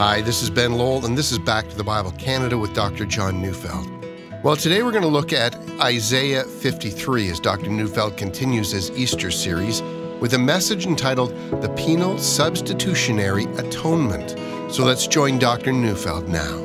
Hi, this is Ben Lowell, and this is Back to the Bible Canada with Dr. John Neufeld. Well, today we're going to look at Isaiah 53 as Dr. Neufeld continues his Easter series with a message entitled The Penal Substitutionary Atonement. So let's join Dr. Neufeld now.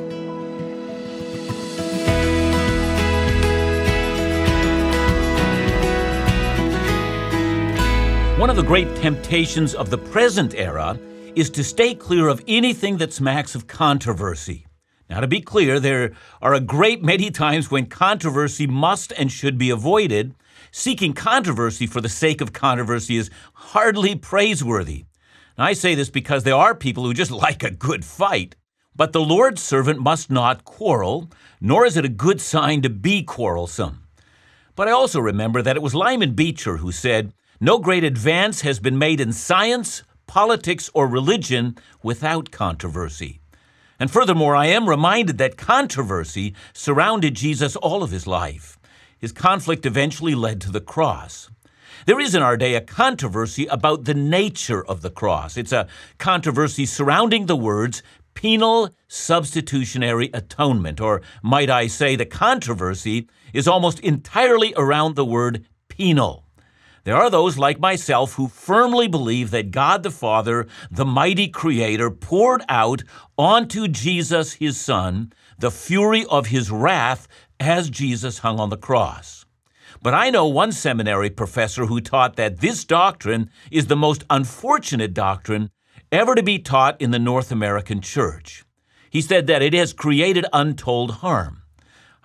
One of the great temptations of the present era is to stay clear of anything that smacks of controversy. Now, to be clear, there are a great many times when controversy must and should be avoided. Seeking controversy for the sake of controversy is hardly praiseworthy. Now, I say this because there are people who just like a good fight. But the Lord's servant must not quarrel, nor is it a good sign to be quarrelsome. But I also remember that it was Lyman Beecher who said, no great advance has been made in science, politics, or religion without controversy. And furthermore, I am reminded that controversy surrounded Jesus all of his life. His conflict eventually led to the cross. There is in our day a controversy about the nature of the cross. It's a controversy surrounding the words penal substitutionary atonement, or might I say, the controversy is almost entirely around the word penal. There are those like myself who firmly believe that God the Father, the mighty Creator, poured out onto Jesus, his Son, the fury of his wrath as Jesus hung on the cross. But I know one seminary professor who taught that this doctrine is the most unfortunate doctrine ever to be taught in the North American church. He said that it has created untold harm.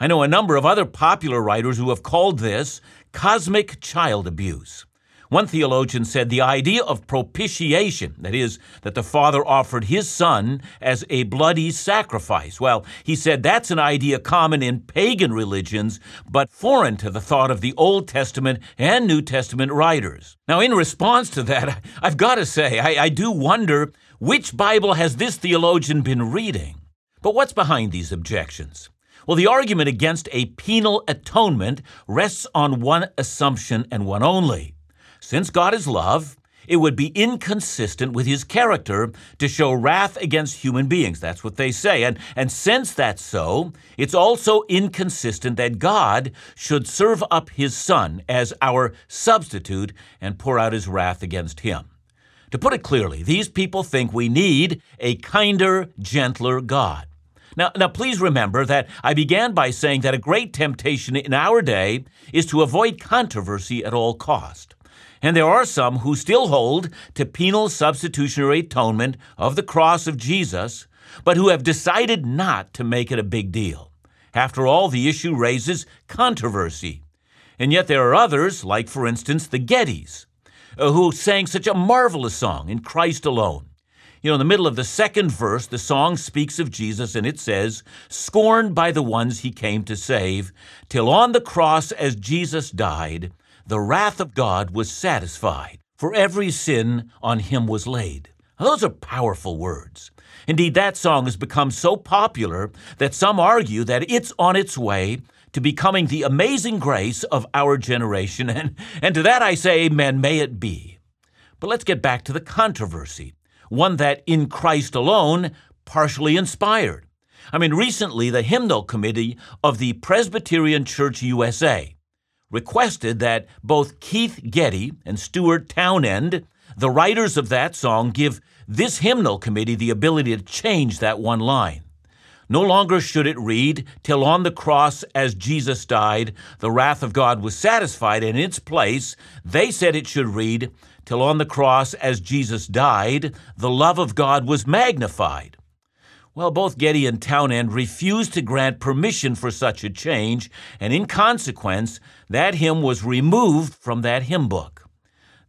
I know a number of other popular writers who have called this cosmic child abuse. One theologian said the idea of propitiation, that is, that the Father offered his Son as a bloody sacrifice, well, he said that's an idea common in pagan religions, but foreign to the thought of the Old Testament and New Testament writers. Now, in response to that, I've got to say, I, I do wonder which Bible has this theologian been reading? But what's behind these objections? Well, the argument against a penal atonement rests on one assumption and one only. Since God is love, it would be inconsistent with his character to show wrath against human beings. That's what they say. And, and since that's so, it's also inconsistent that God should serve up his Son as our substitute and pour out his wrath against him. To put it clearly, these people think we need a kinder, gentler God. Now, now, please remember that I began by saying that a great temptation in our day is to avoid controversy at all cost. And there are some who still hold to penal substitutionary atonement of the cross of Jesus, but who have decided not to make it a big deal. After all, the issue raises controversy. And yet there are others, like, for instance, the Gettys, uh, who sang such a marvelous song, In Christ Alone. You know, in the middle of the second verse, the song speaks of Jesus and it says, Scorned by the ones he came to save, till on the cross as Jesus died, the wrath of God was satisfied, for every sin on him was laid. Now, those are powerful words. Indeed, that song has become so popular that some argue that it's on its way to becoming the amazing grace of our generation, and, and to that I say, Amen, may it be. But let's get back to the controversy one that in Christ alone partially inspired. I mean, recently the hymnal committee of the Presbyterian Church USA requested that both Keith Getty and Stuart Townend, the writers of that song, give this hymnal committee the ability to change that one line. No longer should it read, Till on the cross as Jesus died, the wrath of God was satisfied. In its place, they said it should read, Till on the cross as Jesus died, the love of God was magnified. Well, both Getty and Townend refused to grant permission for such a change, and in consequence, that hymn was removed from that hymn book.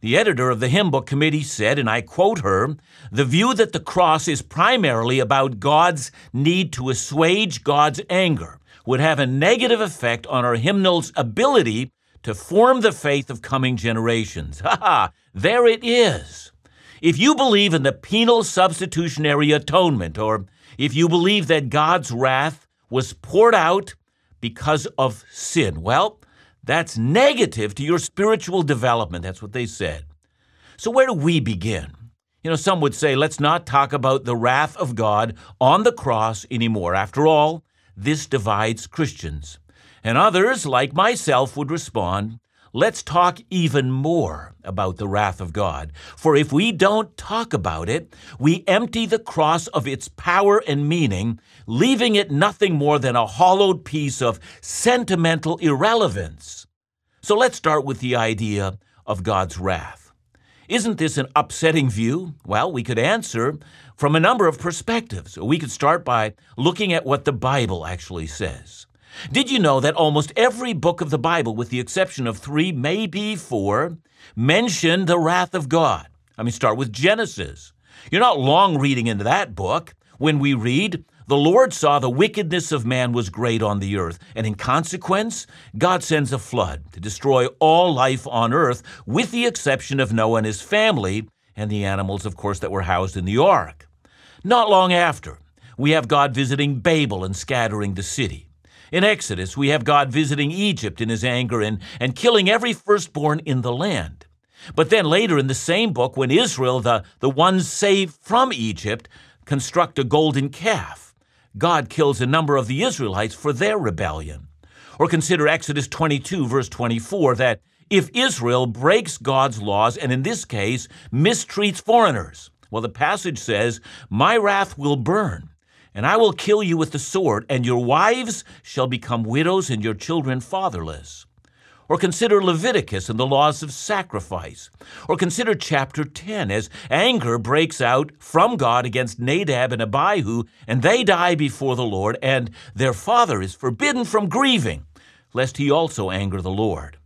The editor of the hymn book committee said, and I quote her, the view that the cross is primarily about God's need to assuage God's anger would have a negative effect on our hymnal's ability to form the faith of coming generations. Ha ha, there it is. If you believe in the penal substitutionary atonement, or if you believe that God's wrath was poured out because of sin, well, that's negative to your spiritual development. That's what they said. So, where do we begin? You know, some would say, let's not talk about the wrath of God on the cross anymore. After all, this divides Christians. And others, like myself, would respond, let's talk even more about the wrath of God. For if we don't talk about it, we empty the cross of its power and meaning, leaving it nothing more than a hollowed piece of sentimental irrelevance. So let's start with the idea of God's wrath. Isn't this an upsetting view? Well, we could answer from a number of perspectives. We could start by looking at what the Bible actually says. Did you know that almost every book of the Bible, with the exception of three, maybe four, mention the wrath of God? I mean, start with Genesis. You're not long reading into that book when we read, The Lord saw the wickedness of man was great on the earth, and in consequence, God sends a flood to destroy all life on earth, with the exception of Noah and his family, and the animals, of course, that were housed in the ark. Not long after, we have God visiting Babel and scattering the city. In Exodus, we have God visiting Egypt in his anger and, and killing every firstborn in the land. But then later in the same book, when Israel, the, the ones saved from Egypt, construct a golden calf, God kills a number of the Israelites for their rebellion. Or consider Exodus 22, verse 24, that if Israel breaks God's laws, and in this case mistreats foreigners, well, the passage says, My wrath will burn and I will kill you with the sword, and your wives shall become widows, and your children fatherless. Or consider Leviticus and the laws of sacrifice. Or consider chapter 10 as anger breaks out from God against Nadab and Abihu, and they die before the Lord, and their father is forbidden from grieving, lest he also anger the Lord.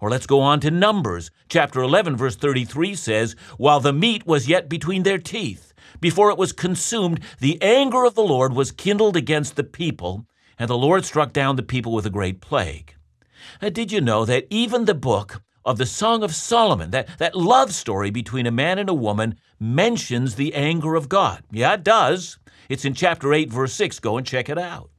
Or let's go on to Numbers. Chapter 11, verse 33 says, While the meat was yet between their teeth, before it was consumed, the anger of the Lord was kindled against the people, and the Lord struck down the people with a great plague. Now, did you know that even the book of the Song of Solomon, that, that love story between a man and a woman, mentions the anger of God? Yeah, it does. It's in chapter 8, verse 6. Go and check it out.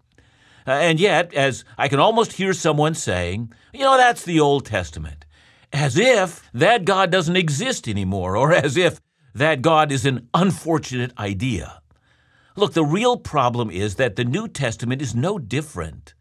Uh, and yet, as I can almost hear someone saying, you know, that's the Old Testament. As if that God doesn't exist anymore, or as if that God is an unfortunate idea. Look, the real problem is that the New Testament is no different.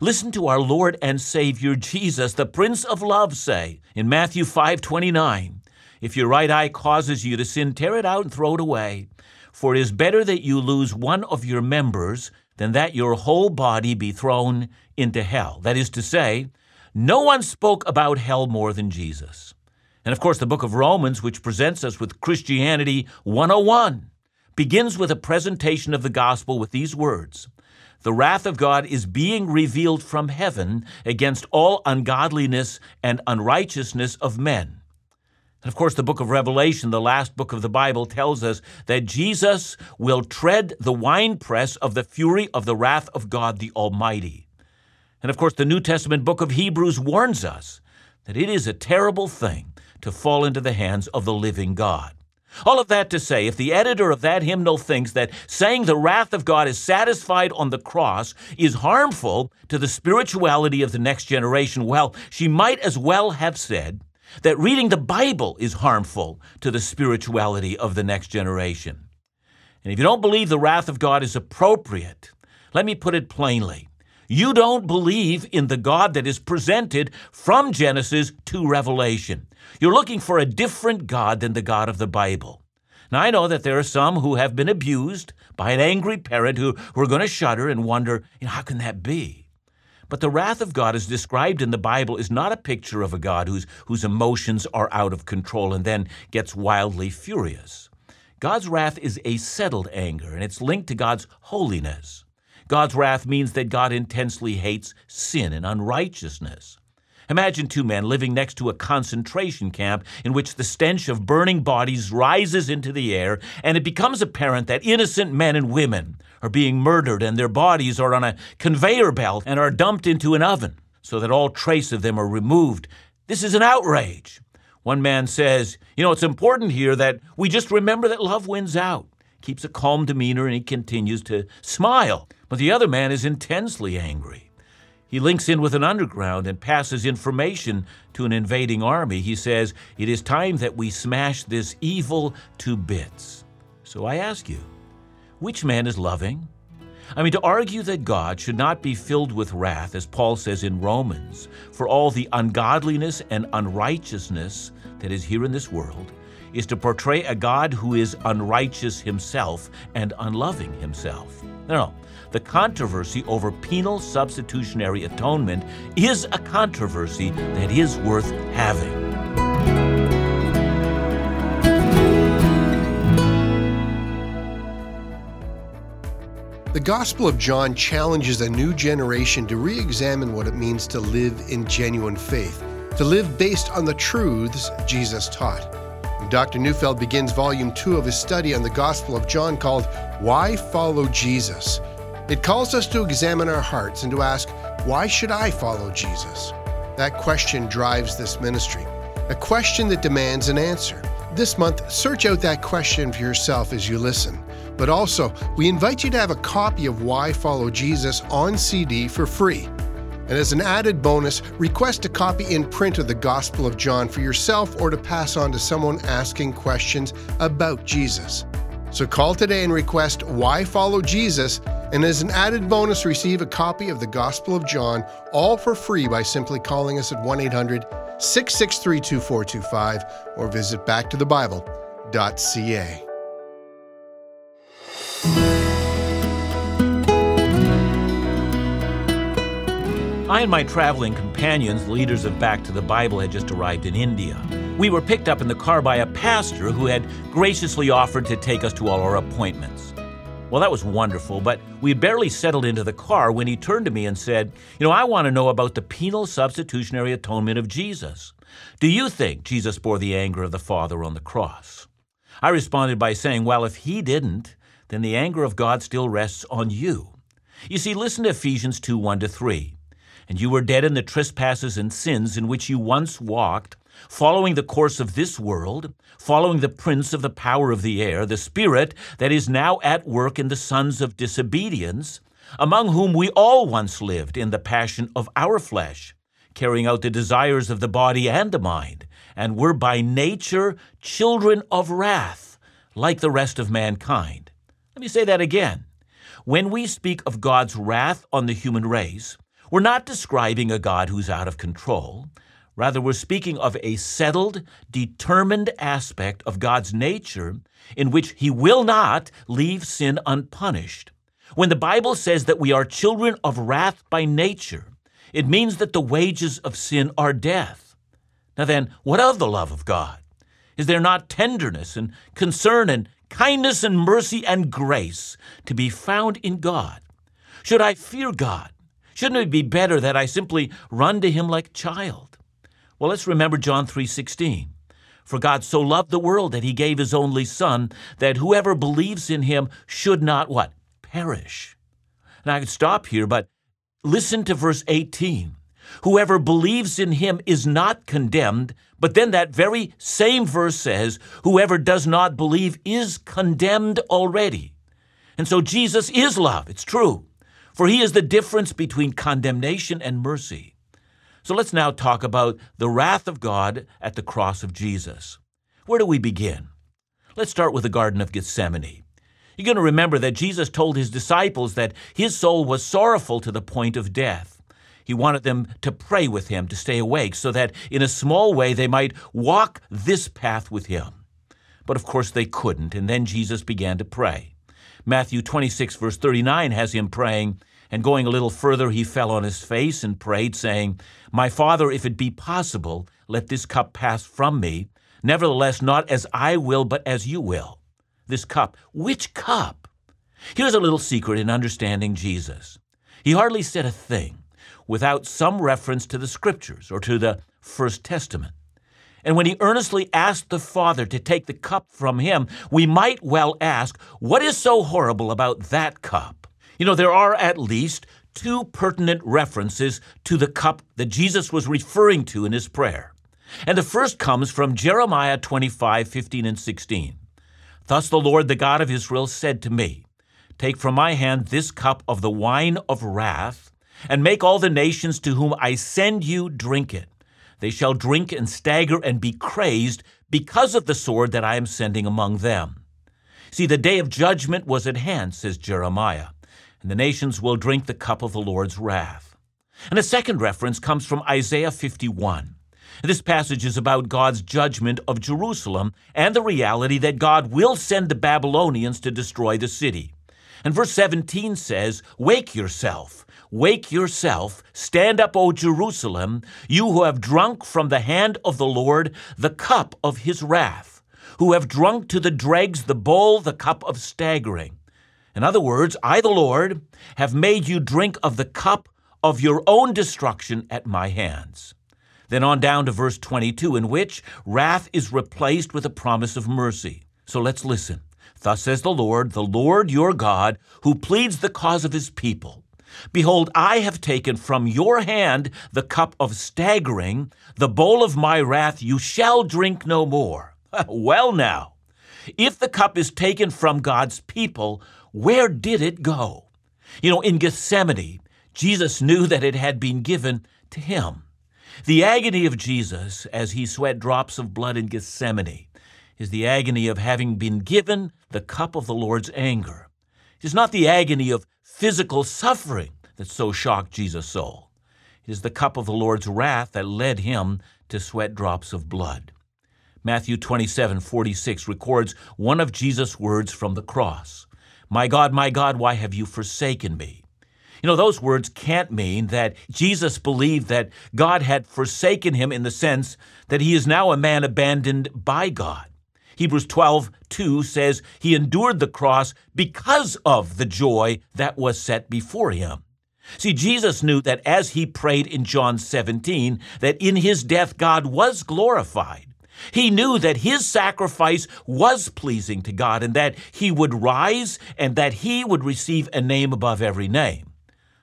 Listen to our Lord and Savior Jesus, the Prince of Love, say in Matthew 5:29, "If your right eye causes you to sin, tear it out and throw it away, for it is better that you lose one of your members than that your whole body be thrown into hell." That is to say, no one spoke about hell more than Jesus. And of course, the book of Romans, which presents us with Christianity 101, begins with a presentation of the gospel with these words The wrath of God is being revealed from heaven against all ungodliness and unrighteousness of men. And of course, the book of Revelation, the last book of the Bible, tells us that Jesus will tread the winepress of the fury of the wrath of God the Almighty. And of course, the New Testament book of Hebrews warns us that it is a terrible thing to fall into the hands of the living God. All of that to say, if the editor of that hymnal thinks that saying the wrath of God is satisfied on the cross is harmful to the spirituality of the next generation, well, she might as well have said that reading the Bible is harmful to the spirituality of the next generation. And if you don't believe the wrath of God is appropriate, let me put it plainly. You don't believe in the God that is presented from Genesis to Revelation. You're looking for a different God than the God of the Bible. Now, I know that there are some who have been abused by an angry parent who, who are going to shudder and wonder, you know, how can that be? But the wrath of God as described in the Bible is not a picture of a God whose, whose emotions are out of control and then gets wildly furious. God's wrath is a settled anger, and it's linked to God's holiness. God's wrath means that God intensely hates sin and unrighteousness. Imagine two men living next to a concentration camp in which the stench of burning bodies rises into the air, and it becomes apparent that innocent men and women are being murdered and their bodies are on a conveyor belt and are dumped into an oven so that all trace of them are removed. This is an outrage. One man says, You know, it's important here that we just remember that love wins out. Keeps a calm demeanor and he continues to smile. But the other man is intensely angry. He links in with an underground and passes information to an invading army. He says, It is time that we smash this evil to bits. So I ask you, which man is loving? I mean, to argue that God should not be filled with wrath, as Paul says in Romans, for all the ungodliness and unrighteousness that is here in this world, is to portray a God who is unrighteous himself and unloving himself. No, the controversy over penal substitutionary atonement is a controversy that is worth having. The Gospel of John challenges a new generation to re examine what it means to live in genuine faith, to live based on the truths Jesus taught. Dr. Neufeld begins volume two of his study on the Gospel of John called Why Follow Jesus? It calls us to examine our hearts and to ask, Why should I follow Jesus? That question drives this ministry, a question that demands an answer. This month, search out that question for yourself as you listen. But also, we invite you to have a copy of Why Follow Jesus on CD for free. And as an added bonus, request a copy in print of the Gospel of John for yourself or to pass on to someone asking questions about Jesus. So call today and request Why Follow Jesus, and as an added bonus, receive a copy of the Gospel of John, all for free by simply calling us at 1 800 663 2425 or visit backtothebible.ca. I and my traveling companions, leaders of Back to the Bible, had just arrived in India. We were picked up in the car by a pastor who had graciously offered to take us to all our appointments. Well, that was wonderful, but we barely settled into the car when he turned to me and said, You know, I want to know about the penal substitutionary atonement of Jesus. Do you think Jesus bore the anger of the Father on the cross? I responded by saying, Well, if he didn't, then the anger of God still rests on you. You see, listen to Ephesians 2 1 to 3. And you were dead in the trespasses and sins in which you once walked, following the course of this world, following the prince of the power of the air, the spirit that is now at work in the sons of disobedience, among whom we all once lived in the passion of our flesh, carrying out the desires of the body and the mind, and were by nature children of wrath, like the rest of mankind. Let me say that again. When we speak of God's wrath on the human race, we're not describing a God who's out of control. Rather, we're speaking of a settled, determined aspect of God's nature in which He will not leave sin unpunished. When the Bible says that we are children of wrath by nature, it means that the wages of sin are death. Now then, what of the love of God? Is there not tenderness and concern and kindness and mercy and grace to be found in God? Should I fear God? Shouldn't it be better that I simply run to him like a child? Well, let's remember John 3:16. For God so loved the world that he gave his only son that whoever believes in him should not what? perish. And I could stop here, but listen to verse 18. Whoever believes in him is not condemned, but then that very same verse says, whoever does not believe is condemned already. And so Jesus is love, it's true for he is the difference between condemnation and mercy. So let's now talk about the wrath of God at the cross of Jesus. Where do we begin? Let's start with the Garden of Gethsemane. You're going to remember that Jesus told his disciples that his soul was sorrowful to the point of death. He wanted them to pray with him, to stay awake, so that in a small way they might walk this path with him. But of course they couldn't, and then Jesus began to pray. Matthew 26, verse 39 has him praying, and going a little further, he fell on his face and prayed, saying, My Father, if it be possible, let this cup pass from me. Nevertheless, not as I will, but as you will. This cup. Which cup? Here's a little secret in understanding Jesus. He hardly said a thing without some reference to the Scriptures or to the First Testament. And when he earnestly asked the Father to take the cup from him, we might well ask, what is so horrible about that cup? You know, there are at least two pertinent references to the cup that Jesus was referring to in his prayer. And the first comes from Jeremiah 25, 15, and 16. Thus the Lord, the God of Israel, said to me, Take from my hand this cup of the wine of wrath, and make all the nations to whom I send you drink it. They shall drink and stagger and be crazed because of the sword that I am sending among them. See, the day of judgment was at hand, says Jeremiah, and the nations will drink the cup of the Lord's wrath. And a second reference comes from Isaiah 51. This passage is about God's judgment of Jerusalem and the reality that God will send the Babylonians to destroy the city. And verse 17 says, Wake yourself, Wake yourself, stand up, O Jerusalem, you who have drunk from the hand of the Lord the cup of his wrath, who have drunk to the dregs the bowl, the cup of staggering. In other words, I, the Lord, have made you drink of the cup of your own destruction at my hands. Then on down to verse 22, in which wrath is replaced with a promise of mercy. So let's listen. Thus says the Lord, the Lord your God, who pleads the cause of his people. Behold, I have taken from your hand the cup of staggering, the bowl of my wrath you shall drink no more. well, now, if the cup is taken from God's people, where did it go? You know, in Gethsemane, Jesus knew that it had been given to him. The agony of Jesus as he sweat drops of blood in Gethsemane is the agony of having been given the cup of the Lord's anger. It is not the agony of physical suffering that so shocked Jesus' soul. It is the cup of the Lord's wrath that led him to sweat drops of blood. Matthew 27 46 records one of Jesus' words from the cross My God, my God, why have you forsaken me? You know, those words can't mean that Jesus believed that God had forsaken him in the sense that he is now a man abandoned by God. Hebrews 12, 2 says he endured the cross because of the joy that was set before him. See, Jesus knew that as he prayed in John 17, that in his death God was glorified. He knew that his sacrifice was pleasing to God and that he would rise and that he would receive a name above every name.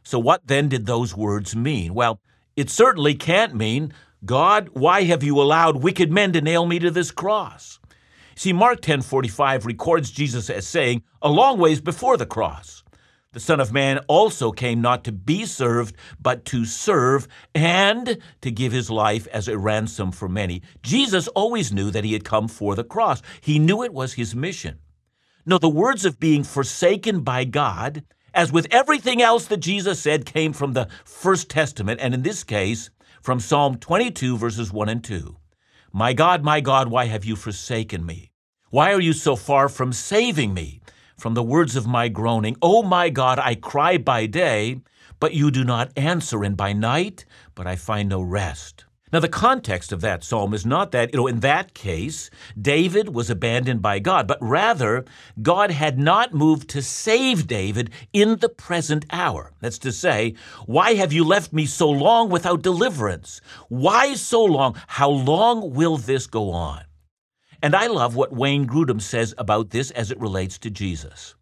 So, what then did those words mean? Well, it certainly can't mean, God, why have you allowed wicked men to nail me to this cross? See, Mark 10:45 records Jesus as saying, a long ways before the cross, the Son of Man also came not to be served, but to serve and to give his life as a ransom for many. Jesus always knew that he had come for the cross. He knew it was his mission. No, the words of being forsaken by God, as with everything else that Jesus said, came from the First Testament, and in this case, from Psalm 22, verses 1 and 2. My God, my God, why have you forsaken me? Why are you so far from saving me from the words of my groaning? O oh my God, I cry by day, but you do not answer, and by night, but I find no rest. Now, the context of that psalm is not that, you know, in that case, David was abandoned by God, but rather, God had not moved to save David in the present hour. That's to say, why have you left me so long without deliverance? Why so long? How long will this go on? And I love what Wayne Grudem says about this as it relates to Jesus.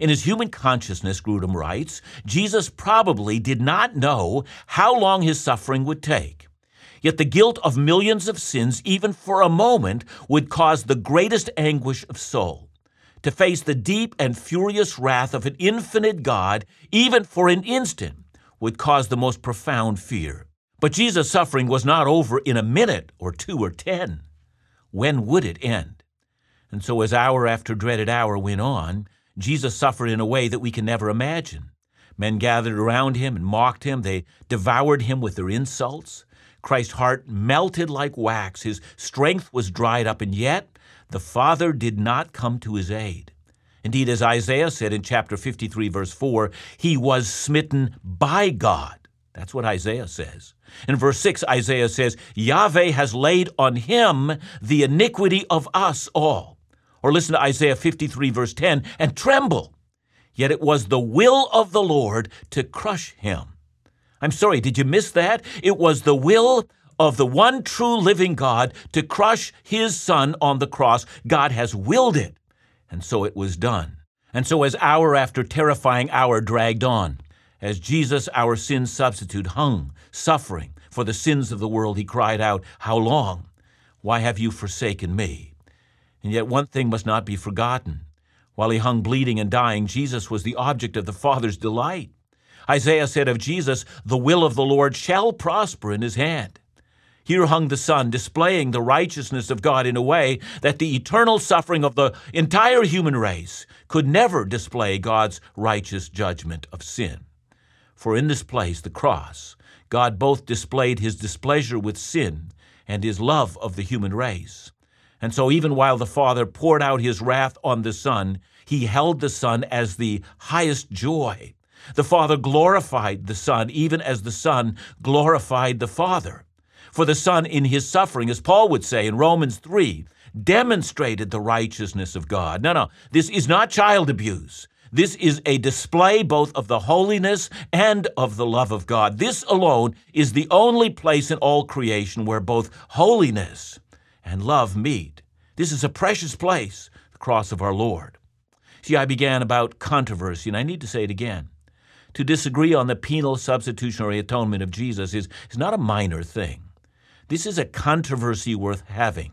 In his human consciousness, Grudem writes, Jesus probably did not know how long his suffering would take. Yet the guilt of millions of sins, even for a moment, would cause the greatest anguish of soul. To face the deep and furious wrath of an infinite God, even for an instant, would cause the most profound fear. But Jesus' suffering was not over in a minute or two or ten. When would it end? And so, as hour after dreaded hour went on, Jesus suffered in a way that we can never imagine. Men gathered around him and mocked him. They devoured him with their insults. Christ's heart melted like wax. His strength was dried up, and yet the Father did not come to his aid. Indeed, as Isaiah said in chapter 53, verse 4, he was smitten by God. That's what Isaiah says. In verse 6, Isaiah says, Yahweh has laid on him the iniquity of us all. Or listen to Isaiah 53, verse 10, and tremble. Yet it was the will of the Lord to crush him. I'm sorry, did you miss that? It was the will of the one true living God to crush his son on the cross. God has willed it, and so it was done. And so, as hour after terrifying hour dragged on, as Jesus, our sin substitute, hung, suffering for the sins of the world, he cried out, How long? Why have you forsaken me? And yet one thing must not be forgotten. While he hung bleeding and dying, Jesus was the object of the Father's delight. Isaiah said of Jesus, The will of the Lord shall prosper in his hand. Here hung the Son, displaying the righteousness of God in a way that the eternal suffering of the entire human race could never display God's righteous judgment of sin. For in this place, the cross, God both displayed his displeasure with sin and his love of the human race. And so, even while the Father poured out his wrath on the Son, he held the Son as the highest joy. The Father glorified the Son, even as the Son glorified the Father. For the Son, in his suffering, as Paul would say in Romans 3, demonstrated the righteousness of God. No, no, this is not child abuse. This is a display both of the holiness and of the love of God. This alone is the only place in all creation where both holiness and love meet. This is a precious place, the cross of our Lord. See, I began about controversy, and I need to say it again. To disagree on the penal substitutionary atonement of Jesus is, is not a minor thing. This is a controversy worth having.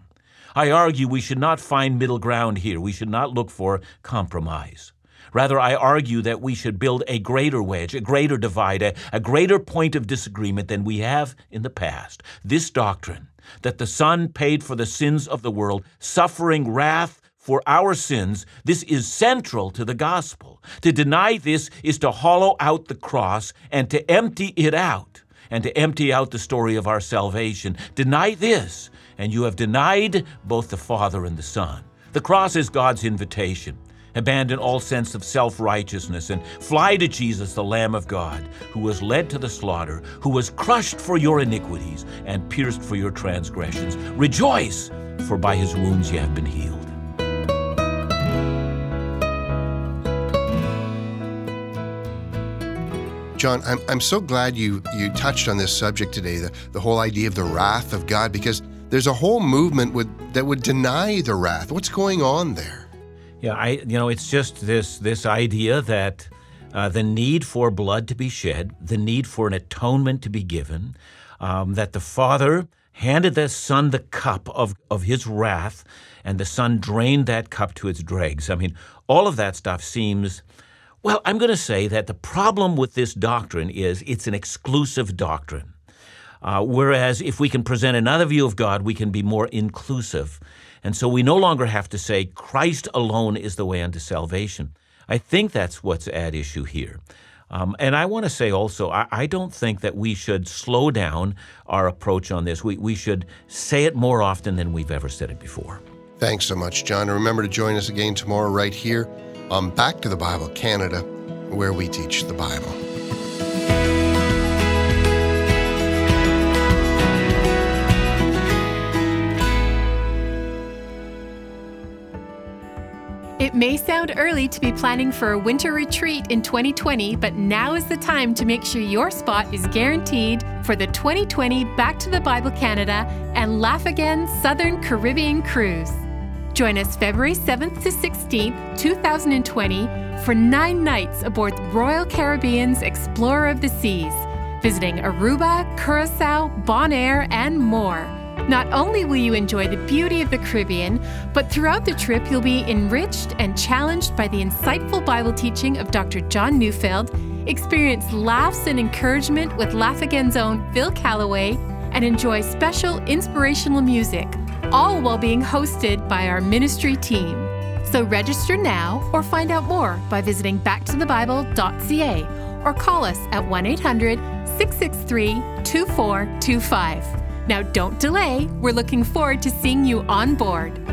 I argue we should not find middle ground here. We should not look for compromise. Rather, I argue that we should build a greater wedge, a greater divide, a, a, greater point of disagreement than we have in the past. This doctrine that the Son paid for the sins of the world, suffering wrath for our sins, this is central to the gospel. To deny this is to hollow out the cross and to empty it out and to empty out the story of our salvation. Deny this, and you have denied both the Father and the Son. The cross is God's invitation. Abandon all sense of self righteousness and fly to Jesus, the Lamb of God, who was led to the slaughter, who was crushed for your iniquities and pierced for your transgressions. Rejoice, for by his wounds you have been healed. John, I'm, I'm so glad you, you touched on this subject today, the, the whole idea of the wrath of God, because there's a whole movement that would deny the wrath. What's going on there? Yeah, I you know it's just this this idea that uh, the need for blood to be shed, the need for an atonement to be given, um, that the Father handed the Son the cup of of His wrath, and the Son drained that cup to its dregs. I mean, all of that stuff seems well, I'm going to say that the problem with this doctrine is it's an exclusive doctrine. Uh, whereas if we can present another view of God, we can be more inclusive. And so we no longer have to say Christ alone is the way unto salvation. I think that's what's at issue here. Um, and I want to say also, I, I, don't think that we should slow down our approach on this. We, we should say it more often than we've ever said it before. Thanks so much, John. And remember to join us again tomorrow right here on Back to the Bible Canada, where we teach the Bible. It may sound early to be planning for a winter retreat in 2020, but now is the time to make sure your spot is guaranteed for the 2020 Back to the Bible Canada and Laugh Again Southern Caribbean Cruise. Join us February 7th to 16th, 2020, for nine nights aboard Royal Caribbean's Explorer of the Seas, visiting Aruba, Curacao, Bonaire, and more. Not only will you enjoy the beauty of the Caribbean, but throughout the trip you'll be enriched and challenged by the insightful Bible teaching of Dr. John Neufeld, experience laughs and encouragement with Laugh Again's own Phil Callaway, and enjoy special inspirational music all while being hosted by our ministry team. So register now or find out more by visiting backtothebible.ca or call us at 1 800 663 2425. Now don't delay, we're looking forward to seeing you on board.